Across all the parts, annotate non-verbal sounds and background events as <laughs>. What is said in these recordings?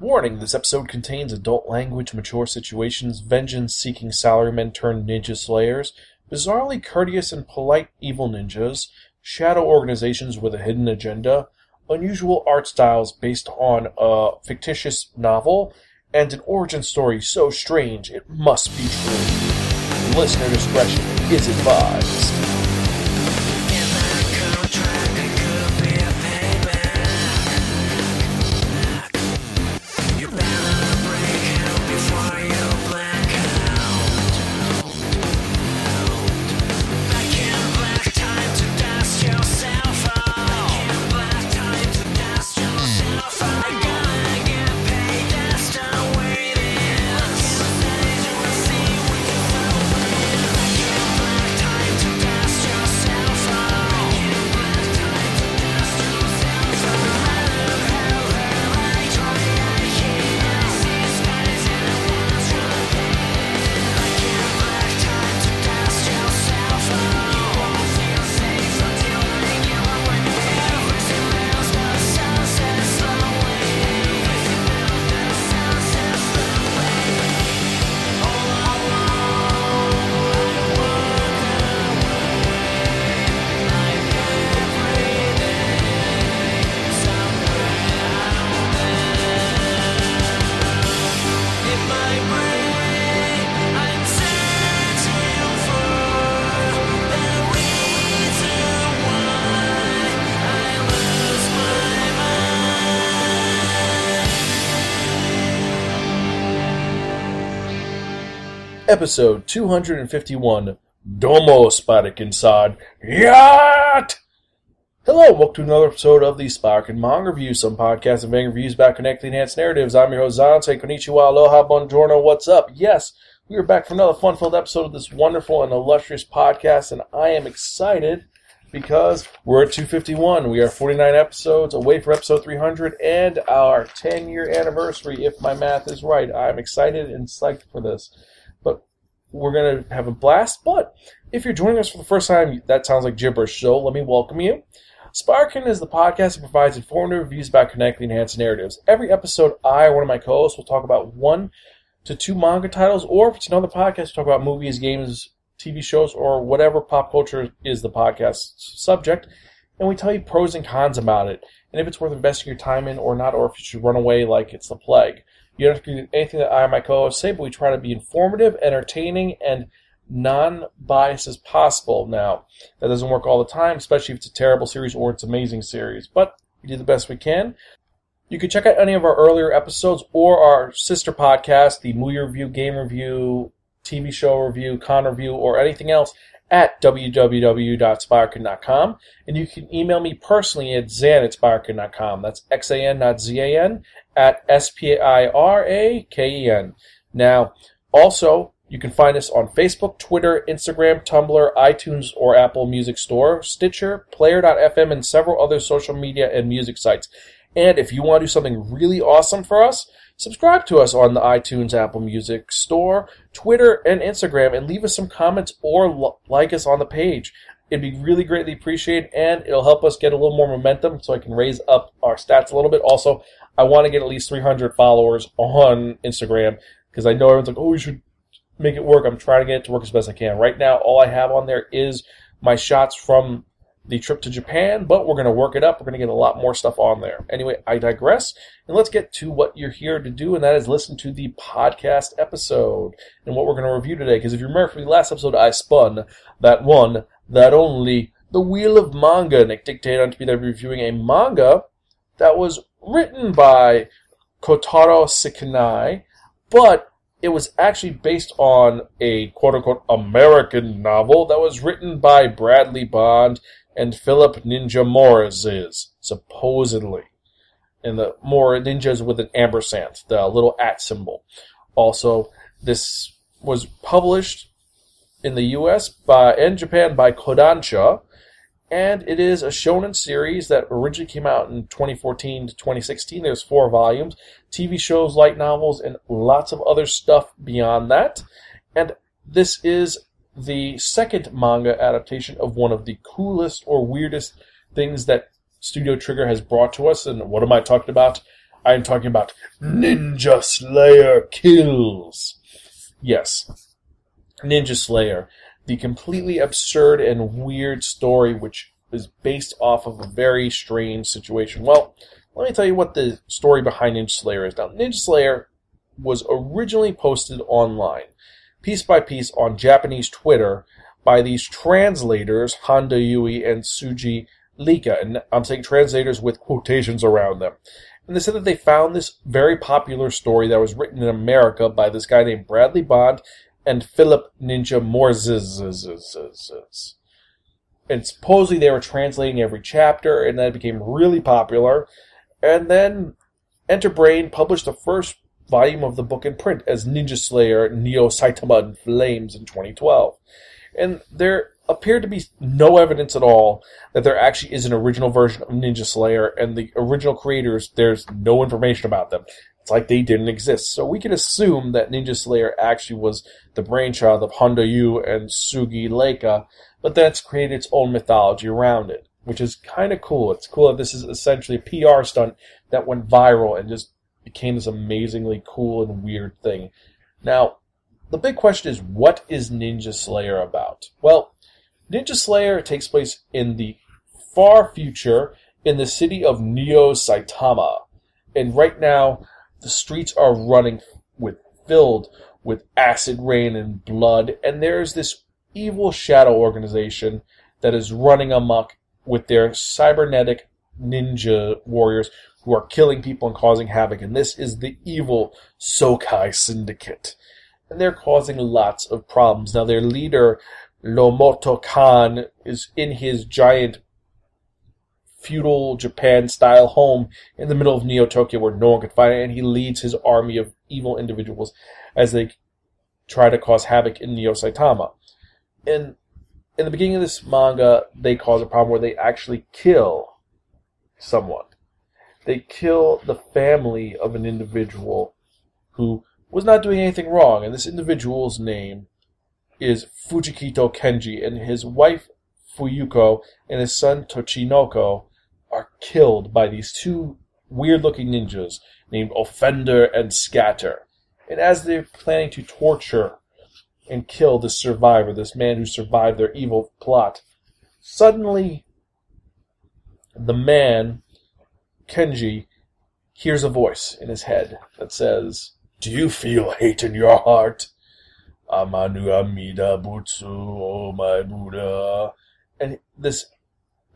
Warning: This episode contains adult language, mature situations, vengeance-seeking salarymen turned ninja slayers, bizarrely courteous and polite evil ninjas, shadow organizations with a hidden agenda, unusual art styles based on a fictitious novel, and an origin story so strange it must be true. Listener discretion is advised. Episode 251 Domo Spider-Inside Yacht! Hello, welcome to another episode of the Spiraken Manga Review, some podcasts and manga reviews about connecting enhanced narratives. I'm your host, Zan. Say konnichiwa, aloha, buongiorno, what's up? Yes, we are back for another fun-filled episode of this wonderful and illustrious podcast, and I am excited because we're at 251. We are 49 episodes away from episode 300 and our 10-year anniversary, if my math is right. I'm excited and psyched for this we're going to have a blast. But if you're joining us for the first time, that sounds like gibberish. So let me welcome you. Spiraken is the podcast that provides informative reviews about connecting enhanced narratives. Every episode, I or one of my co-hosts will talk about one to two manga titles, or if it's another podcast, talk about movies, games, TV shows, or whatever pop culture is the podcast's subject, and we tell you pros and cons about it, and if it's worth investing your time in or not, or if you should run away like it's the plague. You don't have to do anything that I and my co-hosts say, but we try to be informative, entertaining, and non-biased as possible. Now, that doesn't work all the time, especially if it's a terrible series or it's amazing series, but we do the best we can. You can check out any of our earlier episodes or our sister podcast, the movie review, game review, TV show review, con review, or anything else at www.spiraken.com. And you can email me personally at zan at spiraken.com. That's X-A-N, not Z-A-N, at S-P-I-R-A-K-E-N. Now, also, you can find us on Facebook, Twitter, Instagram, Tumblr, iTunes, or Apple Music Store, Stitcher, Player.fm, and several other social media and music sites. And if you want to do something really awesome for us, subscribe to us on the iTunes, Apple Music Store, Twitter, and Instagram, and leave us some comments or like us on the page. It'd be really greatly appreciated, and it'll help us get a little more momentum so I can raise up our stats a little bit. Also, I want to get at least 300 followers on Instagram because I know everyone's like, oh, you should make it work. I'm trying to get it to work as best I can. Right now, all I have on there is my shots from the trip to Japan, but we're going to work it up. We're going to get a lot more stuff on there. Anyway, I digress. And let's get to what you're here to do, and that is listen to the podcast episode and what we're going to review today. Because if you remember from the last episode, I spun that one, that only, the Wheel of Manga. Nick dictated on to be that reviewing a manga that was written by Kotaro Shikanai, but it was actually based on a quote unquote American novel that was written by Bradley Bond and Philip Ninja Morzez, is, supposedly. And the more ninjas with an ampersand, the little at symbol. Also, this was published in the US by and Japan by Kodansha, and it is a shonen series that originally came out in 2014 to 2016. There's four volumes, TV shows, light novels, and lots of other stuff beyond that. And this is the second manga adaptation of one of the coolest or weirdest things that Studio Trigger has brought to us. And what am I talking about? I'm talking about Ninja Slayer Kills. Yes, Ninja Slayer, the completely absurd and weird story which is based off of a very strange situation. Well, let me tell you what the story behind Ninja Slayer is now. Ninja Slayer was originally posted online, piece by piece on Japanese Twitter by these translators, Honda Yu and Sugi Leica. And I'm saying translators with quotations around them. And they said that they found this very popular story that was written in America by this guy named Bradley Bond and Philip Ninja Morzez. And supposedly they were translating every chapter, and that became really popular. And then Enterbrain published the first volume of the book in print as Ninja Slayer Neo Saitama Flames in 2012. And there appeared to be no evidence at all that there actually is an original version of Ninja Slayer, and the original creators, there's no information about them. It's like they didn't exist. So we can assume that Ninja Slayer actually was the brainchild of Honda Yu and Sugi Leica, but that's created its own mythology around it, which is kind of cool. It's cool that this is essentially a PR stunt that went viral and just became this amazingly cool and weird thing. Now, the big question is what is Ninja Slayer about? Well, Ninja Slayer takes place in the far future in the city of Neo Saitama. And right now, the streets are running with filled with acid rain and blood, and there's this evil shadow organization that is running amok with their cybernetic ninja warriors who are killing people and causing havoc. And this is the evil Soukai Syndicate. And they're causing lots of problems. Now, their leader, Laomoto Khan, is in his giant feudal Japan style home in the middle of Neo Tokyo where no one could find it, and he leads his army of evil individuals as they try to cause havoc in Neo Saitama. And in the beginning of this manga, they cause a problem where they actually kill someone. They kill the family of an individual who was not doing anything wrong, and this individual's name is Fujikido Kenji, and his wife Fuyuko and his son Tochinoko are killed by these two weird looking ninjas named Offender and Scatter. And as they're planning to torture and kill this survivor, this man who survived their evil plot, suddenly the man, Kenji, hears a voice in his head that says, Do you feel hate in your heart? Amanu Amida Butsu, oh my Buddha. And this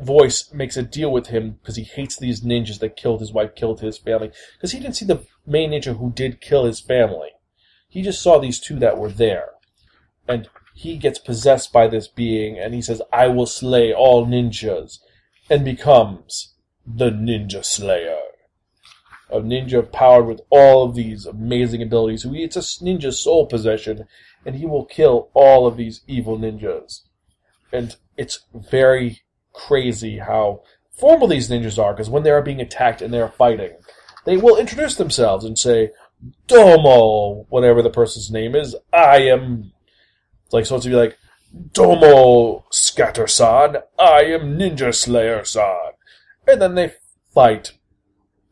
voice makes a deal with him because he hates these ninjas that killed his wife, killed his family. Because he didn't see the main ninja who did kill his family. He just saw these two that were there. And he gets possessed by this being and he says, I will slay all ninjas. And becomes the Ninja Slayer. A ninja powered with all of these amazing abilities. It's a ninja soul possession, and he will kill all of these evil ninjas. And it's very crazy how formal these ninjas are, because when they are being attacked and they are fighting, they will introduce themselves and say, Domo, whatever the person's name is, I am. It's like supposed to be like, Domo Scatter San, I am Ninja Slayer San. And then they fight.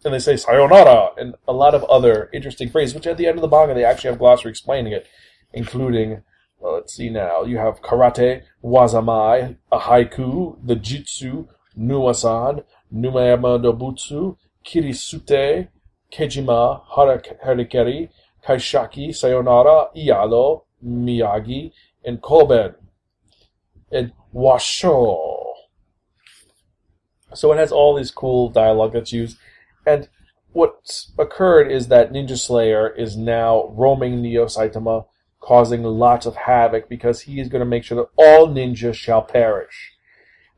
And they say sayonara and a lot of other interesting phrases, which at the end of the manga they actually have glossary explaining it, including well, let's see now. You have karate, wazamai, a haiku, the jutsu, nuwasan, numayama dobutsu, kirisute, kejima, harikeri, kaishaki, sayonara, ialo, miyagi, and koben, and washo. So it has all these cool dialogue that's used, and what's occurred is that Ninja Slayer is now roaming Neo Saitama causing lots of havoc because he is going to make sure that all ninjas shall perish.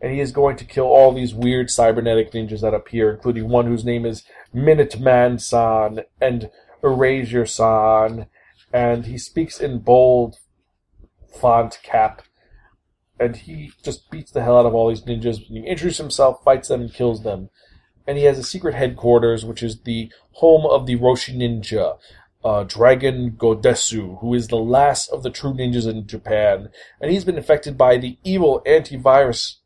And he is going to kill all these weird cybernetic ninjas that appear, including one whose name is Minuteman San and Erasure San. And he speaks in bold font cap. And he just beats the hell out of all these ninjas. He introduces himself, fights them, and kills them. And he has a secret headquarters, which is the home of the Roshi Ninja, uh, Dragon Gendoso, who is the last of the true ninjas in Japan, and he's been infected by the evil antivirus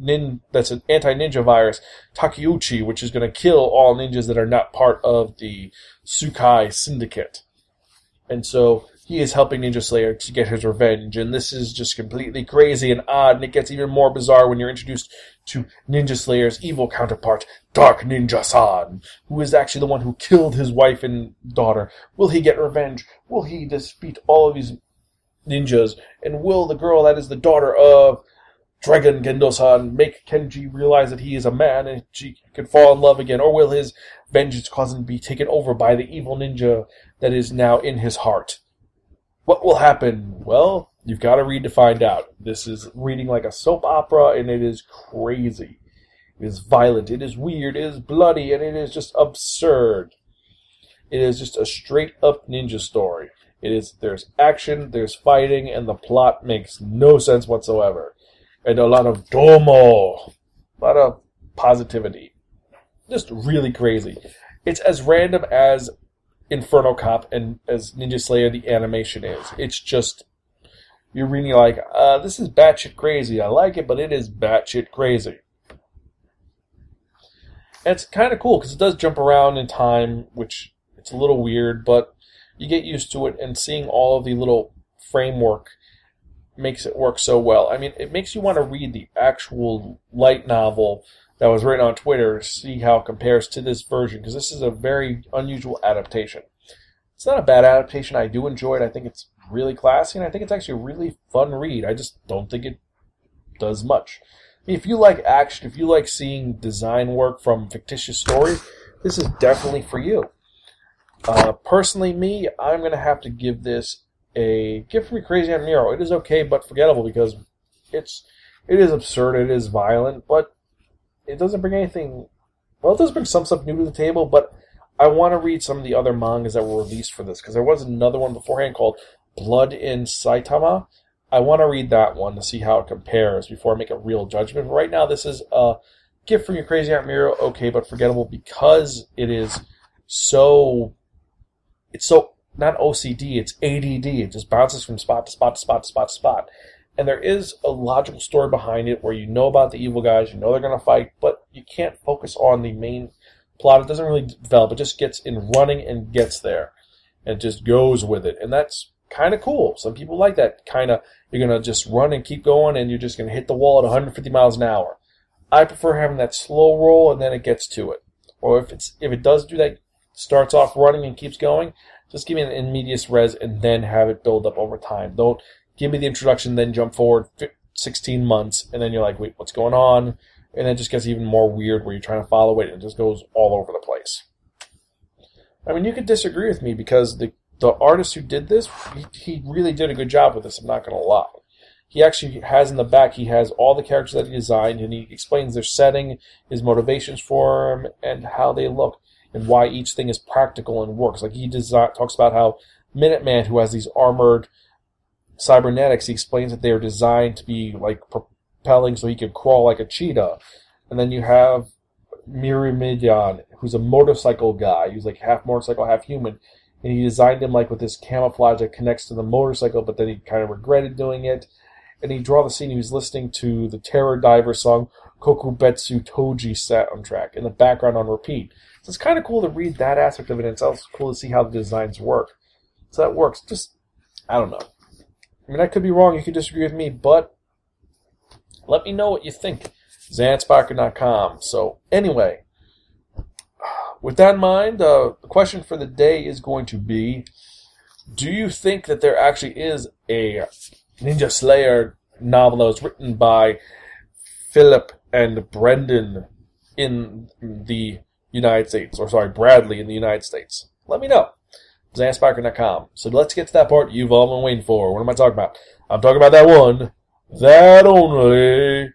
nin that's an anti ninja virus, Takeuchi, which is going to kill all ninjas that are not part of the Soukai Syndicate. And so he is helping Ninja Slayer to get his revenge, and this is just completely crazy and odd, and it gets even more bizarre when you're introduced to Ninja Slayer's evil counterpart, Dark Ninja San, who is actually the one who killed his wife and daughter. Will he get revenge? Will he defeat all of these ninjas? And will the girl that is the daughter of Dragon Gendoso make Kenji realize that he is a man and she can fall in love again? Or will his vengeance cause him to be taken over by the evil ninja that is now in his heart? What will happen? Well, you've got to read to find out. This is reading like a soap opera, and it is crazy. It is violent, it is weird, it is bloody, and it is just absurd. It is just a straight up ninja story. It is there's action, there's fighting, and the plot makes no sense whatsoever. And a lot of domo. A lot of positivity. Just really crazy. It's as random as Inferno Cop and as Ninja Slayer the animation is. It's just you're reading like, uh, this is batshit crazy. I like it, but it is batshit crazy. And it's kind of cool because it does jump around in time, which it's a little weird, but you get used to it. And seeing all of the little framework makes it work so well. I mean, it makes you want to read the actual light novel that was written on Twitter to see how it compares to this version because this is a very unusual adaptation. It's not a bad adaptation. I do enjoy it. I think it's really classy, and I think it's actually a really fun read. I just don't think it does much. I mean, if you like action, if you like seeing design work from fictitious stories, this is definitely for you. Uh, personally, me, I'm going to have to give this a gift from Crazy Aunt Miro. It is okay, but forgettable because it's it is absurd. It is violent, but it doesn't bring anything. Well, it does bring some stuff new to the table, but I want to read some of the other mangas that were released for this because there was another one beforehand called Blood in Saitama. I want to read that one to see how it compares before I make a real judgment. But right now, this is a gift from your crazy Aunt Miro. Okay, but forgettable because it is so. It's so not OCD. It's ADD. It just bounces from spot to spot to spot to spot to spot. And there is a logical story behind it where you know about the evil guys, you know they're going to fight, but you can't focus on the main plot. It doesn't really develop. It just gets in running and gets there, and just goes with it, and that's kind of cool. Some people like that kind of. You're gonna just run and keep going, and you're just gonna hit the wall at 150 miles an hour. I prefer having that slow roll, and then it gets to it. Or if it's if it does do that, starts off running and keeps going, just give me an in medias res, and then have it build up over time. Don't give me the introduction, then jump forward 16 months, and then you're like, wait, what's going on? And then it just gets even more weird where you're trying to follow it and it just goes all over the place. I mean, you could disagree with me because the, the artist who did this, he, he really did a good job with this, I'm not going to lie. He actually has in the back, he has all the characters that he designed and he explains their setting, his motivations for them, and how they look, and why each thing is practical and works. Like he design, talks about how Minuteman, who has these armored cybernetics, he explains that they are designed to be like propelling so he could crawl like a cheetah. And then you have Myrmidon, who's a motorcycle guy. He's like half motorcycle, half human. And he designed him like with this camouflage that connects to the motorcycle, but then he kind of regretted doing it. And he draw the scene he was listening to the Terror Diver song Kokubetsu Toji soundtrack in the background on repeat. So it's kind of cool to read that aspect of it, and it's also cool to see how the designs work. So that works. Just, I don't know. I mean, I could be wrong. You could disagree with me, but let me know what you think. Zansparker.com. So, anyway, with that in mind, uh, the question for the day is going to be Do you think that there actually is a Ninja Slayer novel that was written by Philip and Brendan in the United States? Or, sorry, Bradley in the United States? Let me know. Zansparker.com. So let's get to that part you've all been waiting for. What am I talking about? I'm talking about that one, that only,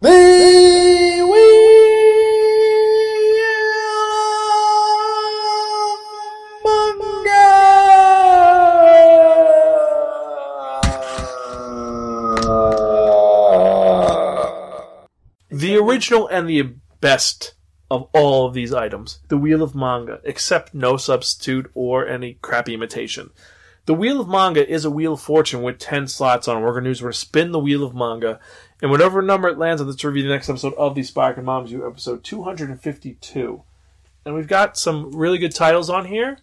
the The original and the best of all of these items. The Wheel of Manga, except no substitute or any crappy imitation. The Wheel of Manga is a Wheel of Fortune with 10 slots on it. We're going to use, we're going to spin the Wheel of Manga, And whatever number it lands on, let's review the next episode of the Spark and Moms U, episode 252. And we've got some really good titles on here.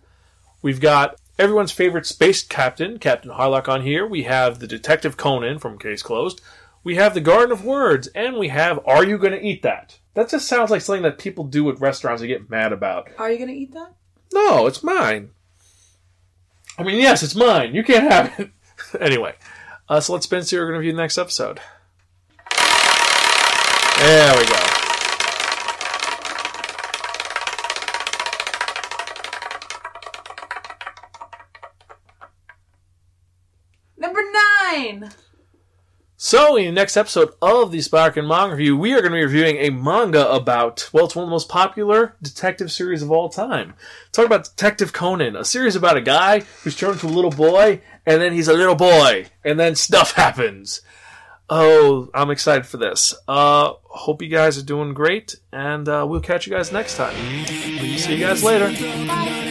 We've got everyone's favorite space captain, Captain Harlock, on here. We have the Detective Conan from Case Closed. We have the Garden of Words, and we have Are You Gonna Eat That? That just sounds like something that people do at restaurants and get mad about. Are you gonna eat that? No, it's mine. I mean, yes, it's mine. You can't have it. <laughs> anyway, uh, so let's spin see. We're to review the next episode. There we go. Number nine. So, in the next episode of the Spiraken Manga Review, we are going to be reviewing a manga about, well, it's one of the most popular detective series of all time. Talk about Detective Conan, a series about a guy who's turned into a little boy, and then he's a little boy, and then stuff <laughs> happens. Oh, I'm excited for this. Uh, hope you guys are doing great, and uh, we'll catch you guys next time. See you guys later. Crossroads,